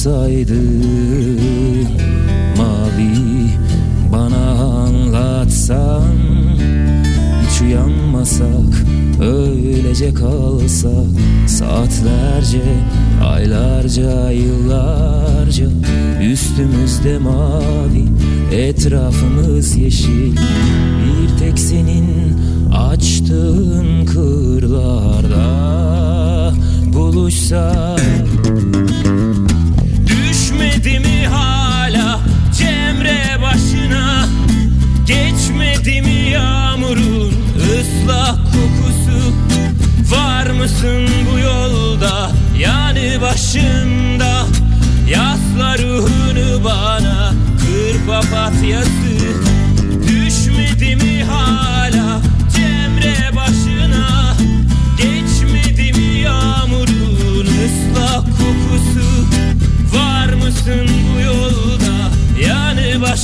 mevsim saydı Mavi bana anlatsan Hiç uyanmasak öylece kalsak Saatlerce, aylarca, yıllarca Üstümüzde mavi, etrafımız yeşil. Bir tek senin açtığın kırlarda buluşsak Düşmedi mi hala Cemre başına? Geçmedi mi yağmurun ıslak kokusu? Var mısın bu yolda yanı başında? Yasla ruhunu bana kır papatyası. Düşmedi mi hala Cemre başına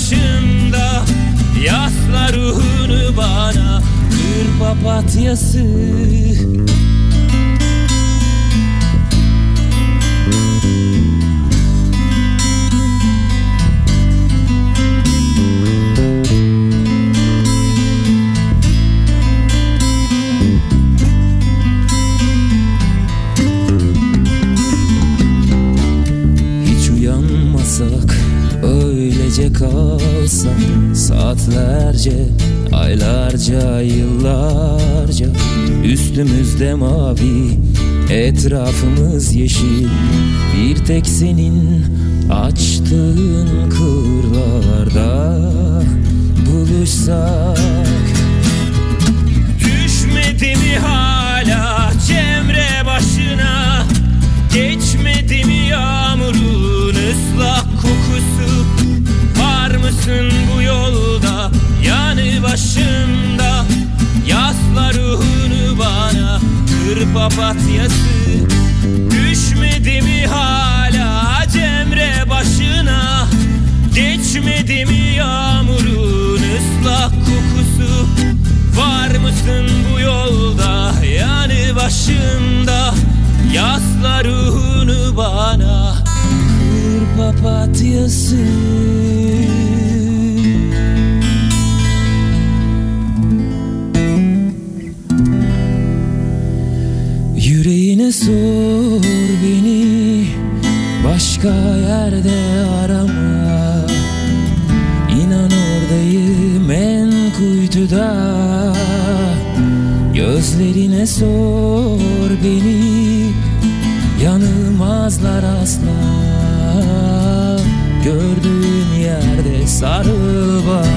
başımda Yasla ruhunu bana Kır papatyası Üstümüzde mavi, etrafımız yeşil. Bir tek senin açtığın kırlarda buluşsak. Düşmedi mi hala Cemre başına? Geçmedi mi yağmurun ıslak kokusu? Var mısın bu yolda yanı başımda kır papatyası Düşmedi mi hala Cemre başına? Geçmedi mi yağmurun ıslak kokusu? Var mısın bu yolda yanı başımda Yasla ruhunu bana. Kır papatyası Sor beni Başka yerde arama. İnan oradayım en kuytuda. Gözlerine sor beni Yanılmazlar asla. Gördüğün yerde sarıl bana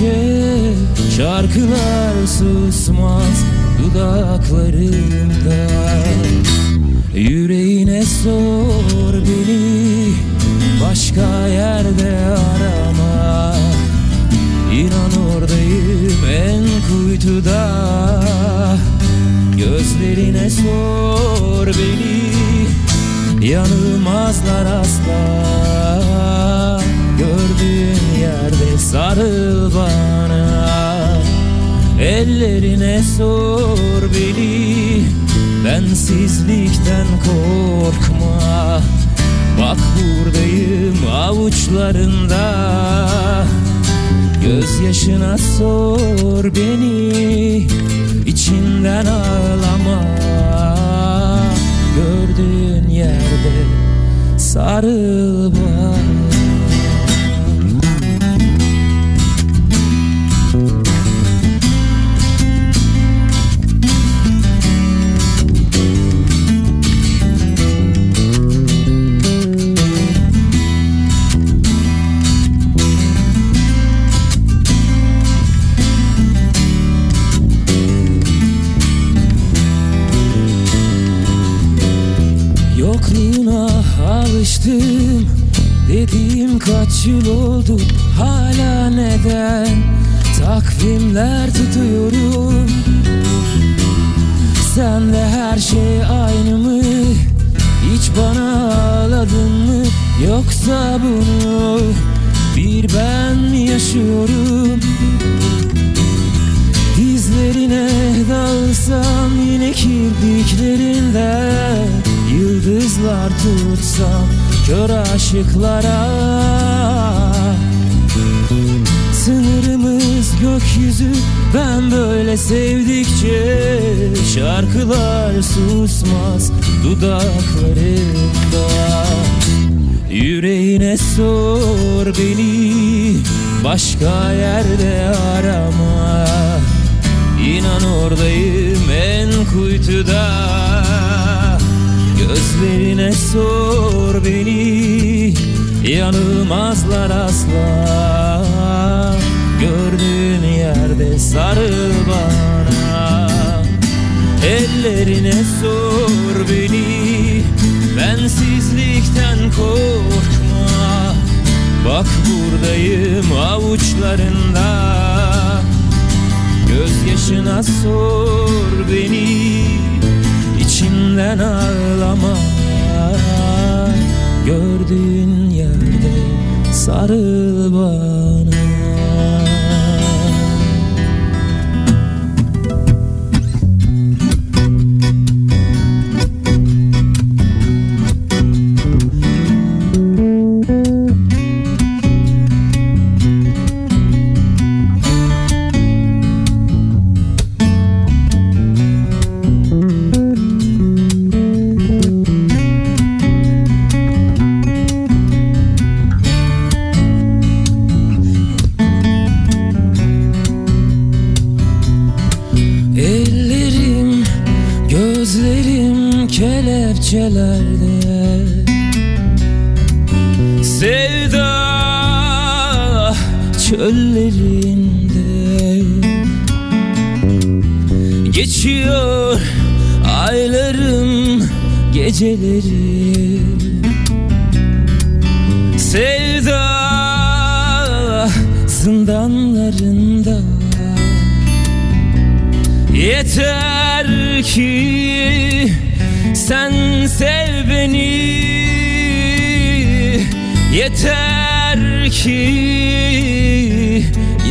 sevdikçe Şarkılar susmaz dudaklarımda. Yüreğine sor beni Başka yerde arama. İnan oradayım en kuytuda. Gözlerine sor beni Yanılmazlar asla Gördüğün yerde sarıl bana. Ellerine sor beni Bensizlikten korkma. Bak buradayım avuçlarında Gözyaşına sor beni içinden ağlama. Gördüğün yerde sarıl bana yıl oldu Hala neden Takvimler tutuyorum? Sen de her şey aynı mı? Hiç bana ağladın mı? Yoksa bunu Bir ben mi yaşıyorum? Dizlerine dalsam yine kirdiklerinde Yıldızlar tutsam kör aşıklara Gökyüzü ben böyle sevdikçe Şarkılar susmaz dudaklarımda Yüreğine sor beni başka yerde arama. İnan oradayım en kuytuda. Gözlerine sor beni Yanılmazlar asla Gördüğün yerde sarıl bana. Ellerine sor beni Bensizlikten korkma. Bak buradayım avuçlarında. Gözyaşına sor beni içinden ağlama. Gördüğün yerde sarıl bana zindanlarında. Yeter ki sen sev beni. Yeter ki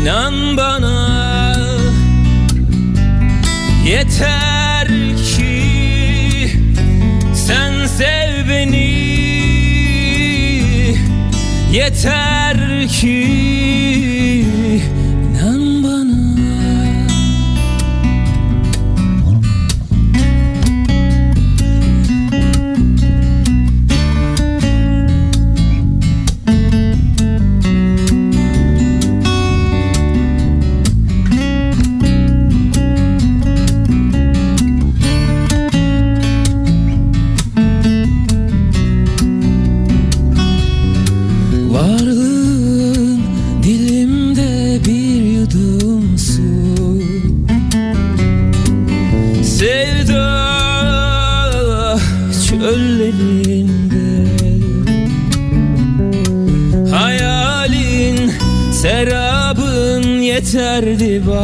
inan bana. Yeter ki sen sev beni. Yeter ki Varlığın dilimde bir yudum su Sevda çöllerinde Hayalin serabın yeterdi bana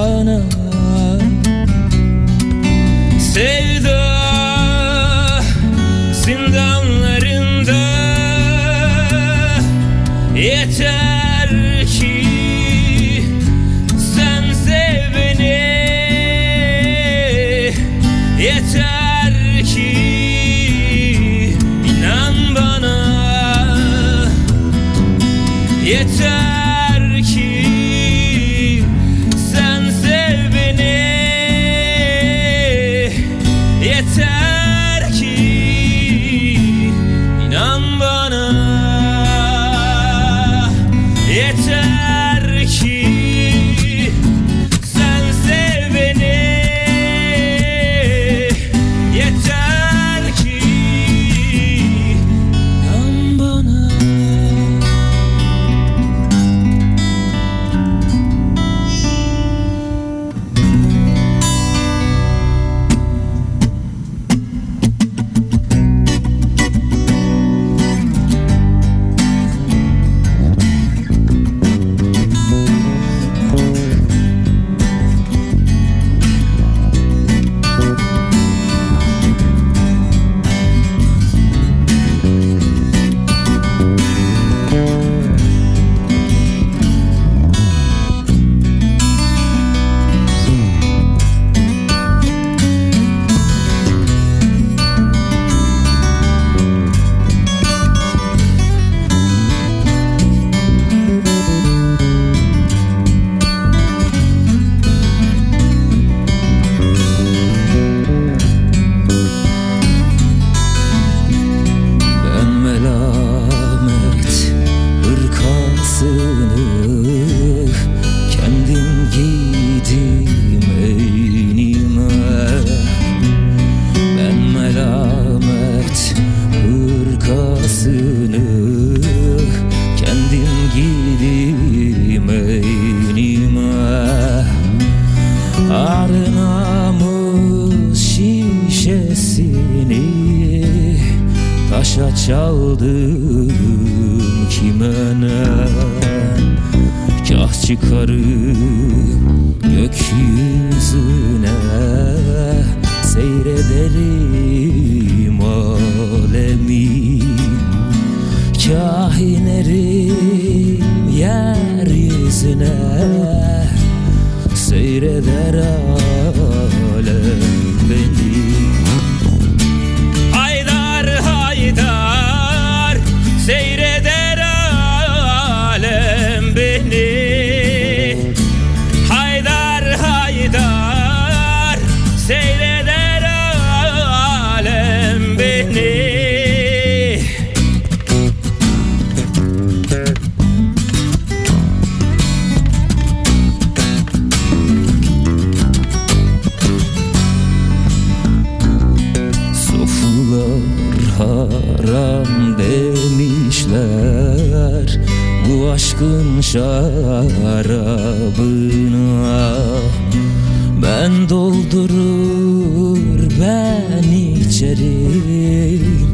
Seyreder alem. Beni şarabına. Ben doldurur ben içerim.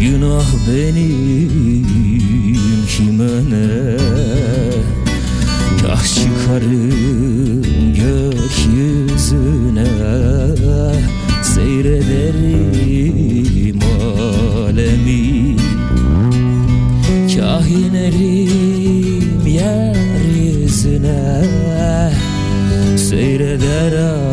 Günah benim kime ne Kah çıkarım ಗರಾ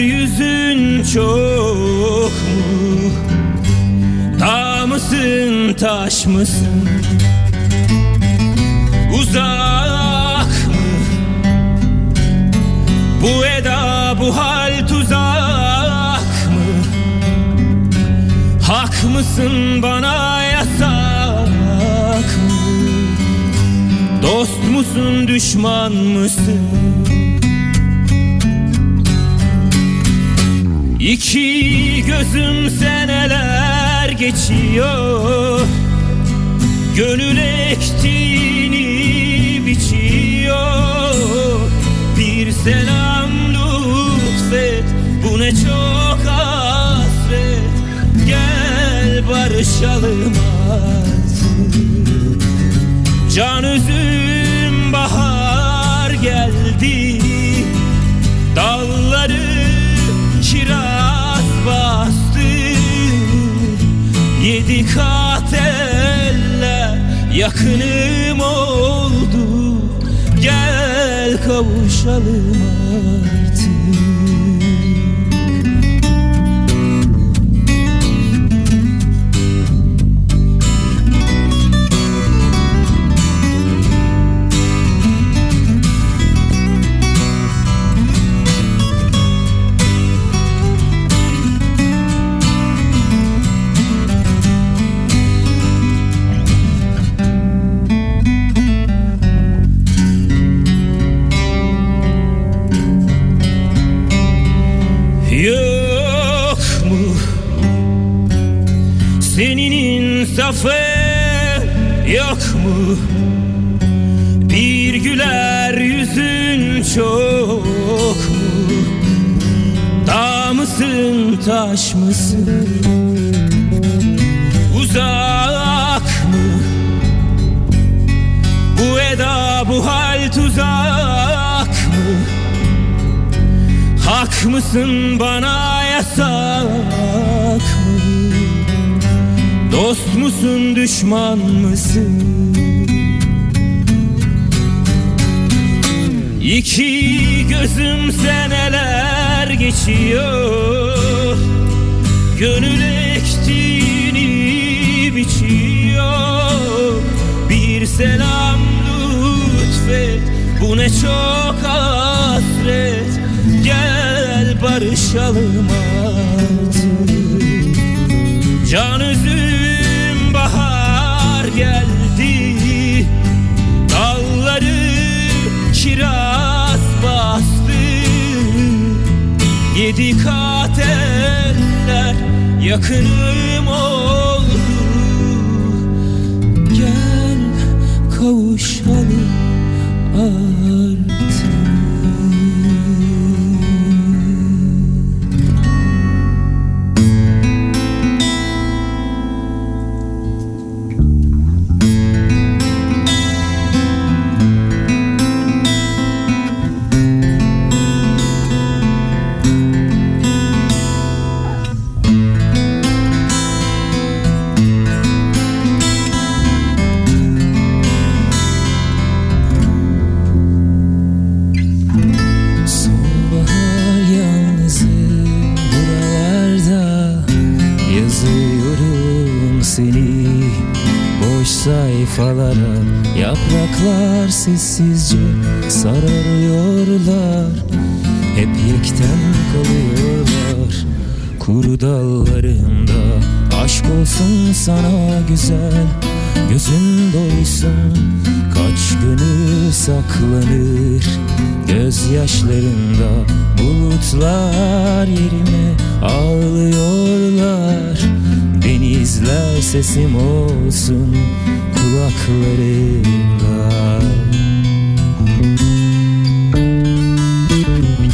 güler yüzün çok mu dağ mısın taş mısın uzak mı bu eda bu hal tuzak mı Hak mısın bana yasak mı? Dost musun düşman mısın? İki gözüm seneler geçiyor. Gönül ektiğini biçiyor. Bir selam lütfet bu ne çok hasret. Gel barışalım artık. Can üzüm bahar geldi Yedi kat eller yakınım oldu. Gel kavuşalım çok mu? Dağ mısın taş mısın? Uzak mı? Bu eda bu hal tuzak mı? Hak mısın bana yasak mı? Dost musun düşman mısın? İki gözüm seneler geçiyor. Gönül ektiğini biçiyor. Bir selam lütfet Bu ne çok hasret. Gel barışalım artık. Can üzüm Yedi kat eller yakınım oldu. Gel kavuşalım artık sessizce sararıyorlar. Hep yekten kalıyorlar. Kuru dallarımda Aşk olsun sana güzel. Gözün doysun Kaç gönül saklanır. Gözyaşlarında Bulutlar yerime ağlıyorlar. Denizler sesim olsun Kulaklarımda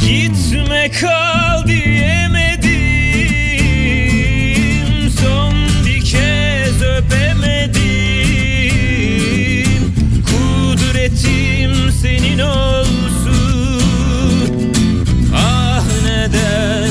Gitme kal diyemedim Son bir kez öpemedim. Kudretim senin olsun Ah neden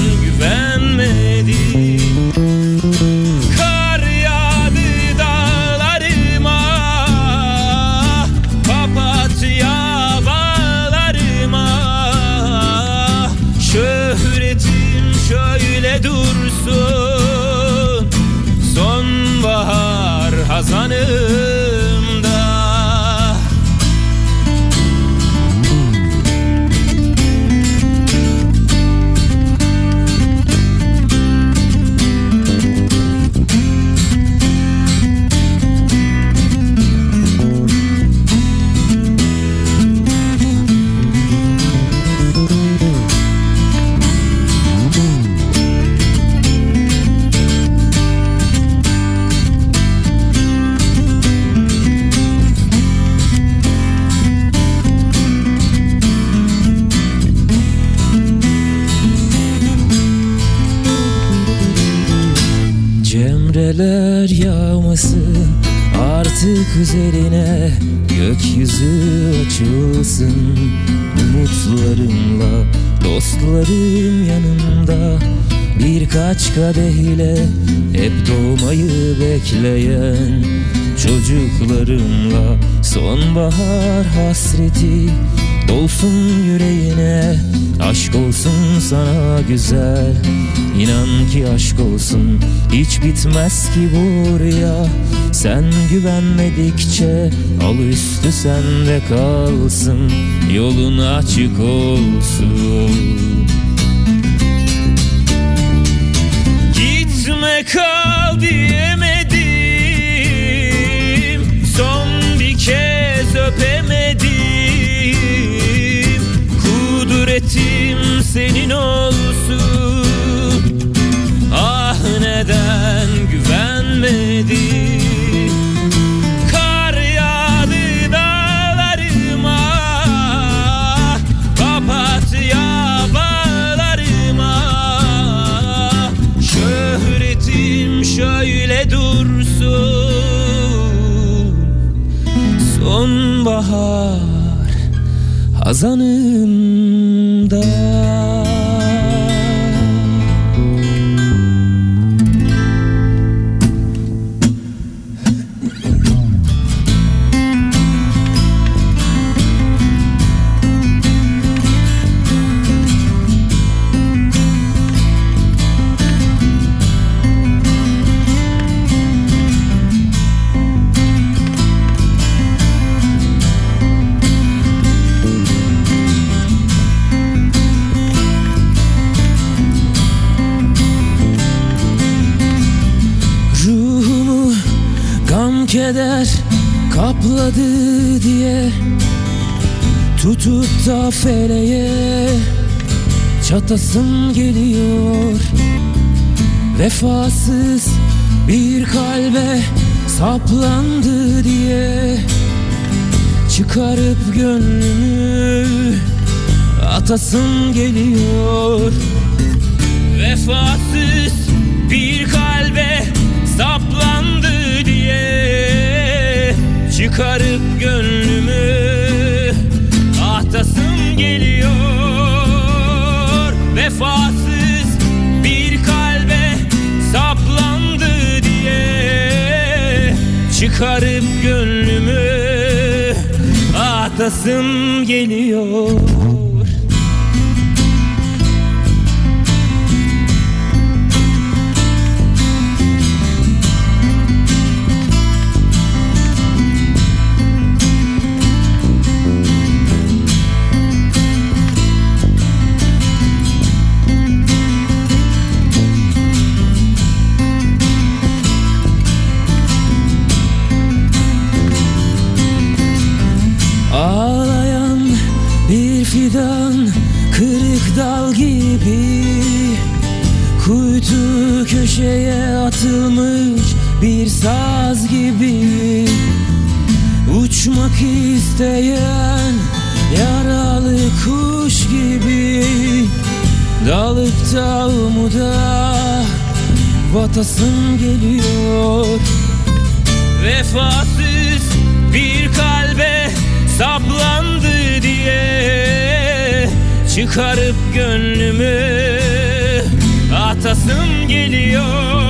Gökyüzü açılsın. Umutlarımla Dostlarım yanımda birkaç kadeh ile Hep doğmayı bekleyen çocuklarımla Sonbahar hasreti Dolsun yüreğine Aşk olsun sana güzel. İnan ki aşk olsun Hiç bitmez ki bu rüya. Sen güvenmedikçe Al üstü sende kalsın. Yolun açık olsun. Gitme kal diyemedim. Son bir kez öpemedim Hasretim senin olsun. Ah neden güvenmedin? Ah. Şöyle dursun. Sonbahar Hazanım keder kapladı diye Tutup da feleğe çatasım geliyor. Vefasız bir kalbe saplandı diye Çıkarıp gönlümü atasım geliyor. Vefasız Çıkarıp gönlümü ahtasım geliyor. Vefasız bir kalbe saplandı diye Çıkarıp gönlümü ahtasım geliyor isteyen yaralı kuş gibi Dalıp da umuda geliyor. Vefasız bir kalbe saplandı diye Çıkarıp gönlümü atasım geliyor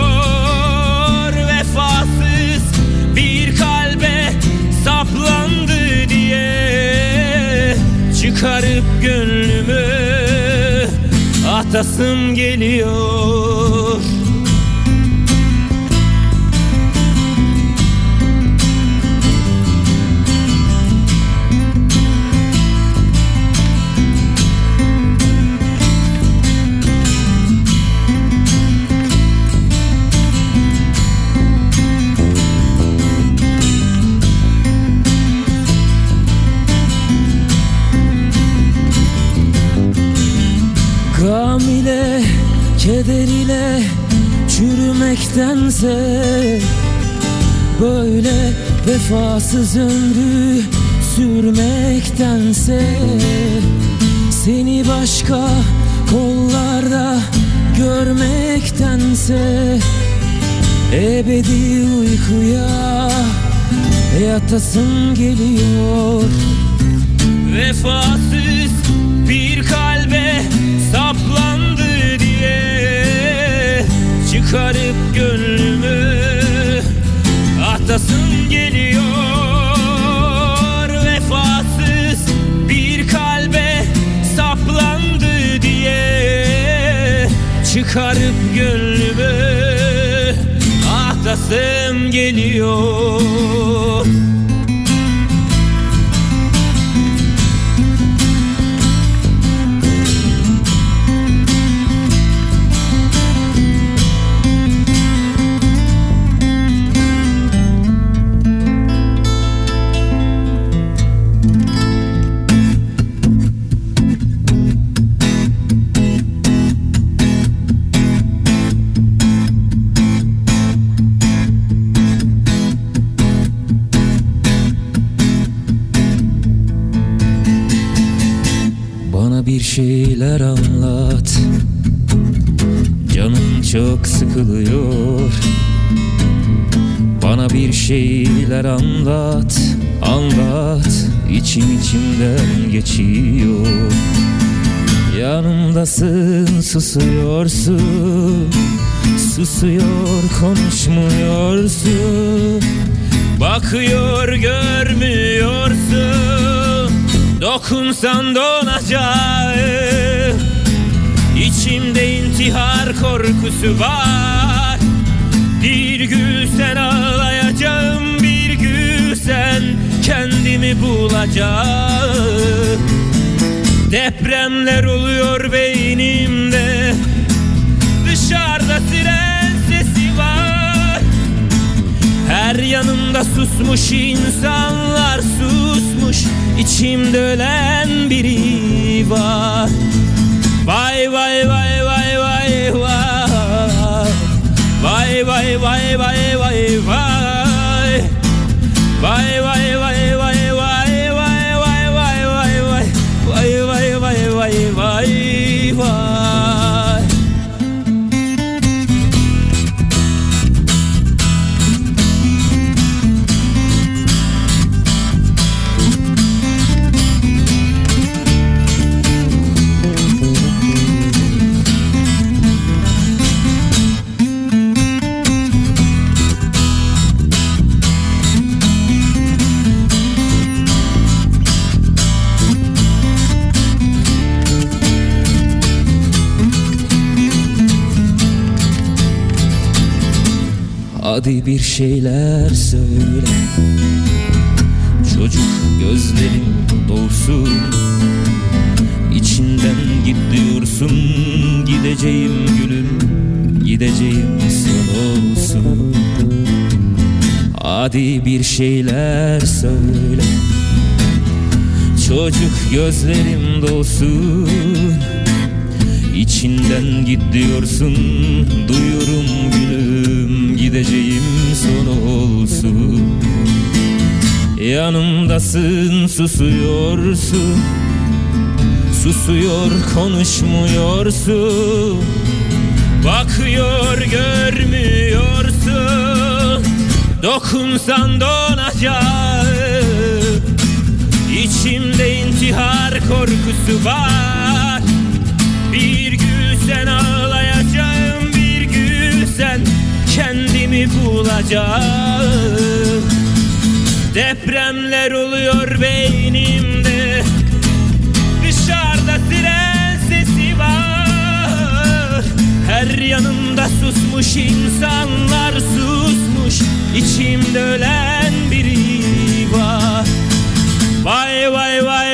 Çıkarıp gönlümü atasım geliyor çürümektense Böyle vefasız ömrü sürmektense Seni başka kollarda görmektense Ebedi uykuya yatasım geliyor. Vefasız bir kalbe saplandı Çıkarıp gönlümü ahtasım geliyor. Vefasız bir kalbe saplandı diye Çıkarıp gönlümü ahtasım geliyor şeyler anlat. Canım çok sıkılıyor. Bana bir şeyler anlat Anlat. İçim içimden geçiyor. Yanımdasın susuyorsun. Susuyor konuşmuyorsun. Bakıyor görmüyorsun Dokunsan donacağım İçimde intihar korkusu var. Bir gün sen ağlayacağım Bir gün sen kendimi bulacağım. Depremler oluyor beynimde Dışarıda siren sesi var. Her yanımda susmuş susmuş İçimde ölen biri var. Vay vay vay Hadi bir şeyler söyle. Çocuk gözlerin dolsun İçinden git diyorsun. Gideceğim gülüm Gideceğim son olsun. Hadi bir şeyler söyle. Çocuk gözlerim dolsun İçinden git diyorsun. Gülüm Gideceğim son olsun. Yanımdasın susuyorsun. Susuyor konuşmuyorsun. Bakıyor görmüyorsun. Dokunsan donacağım. İçimde intihar korkusu var kendimi bulacağım? Depremler oluyor beynimde. Dışarıda siren sesi var. Her yanımda susmuş insanlar susmuş. İçimde ölen biri var. Vay vay vay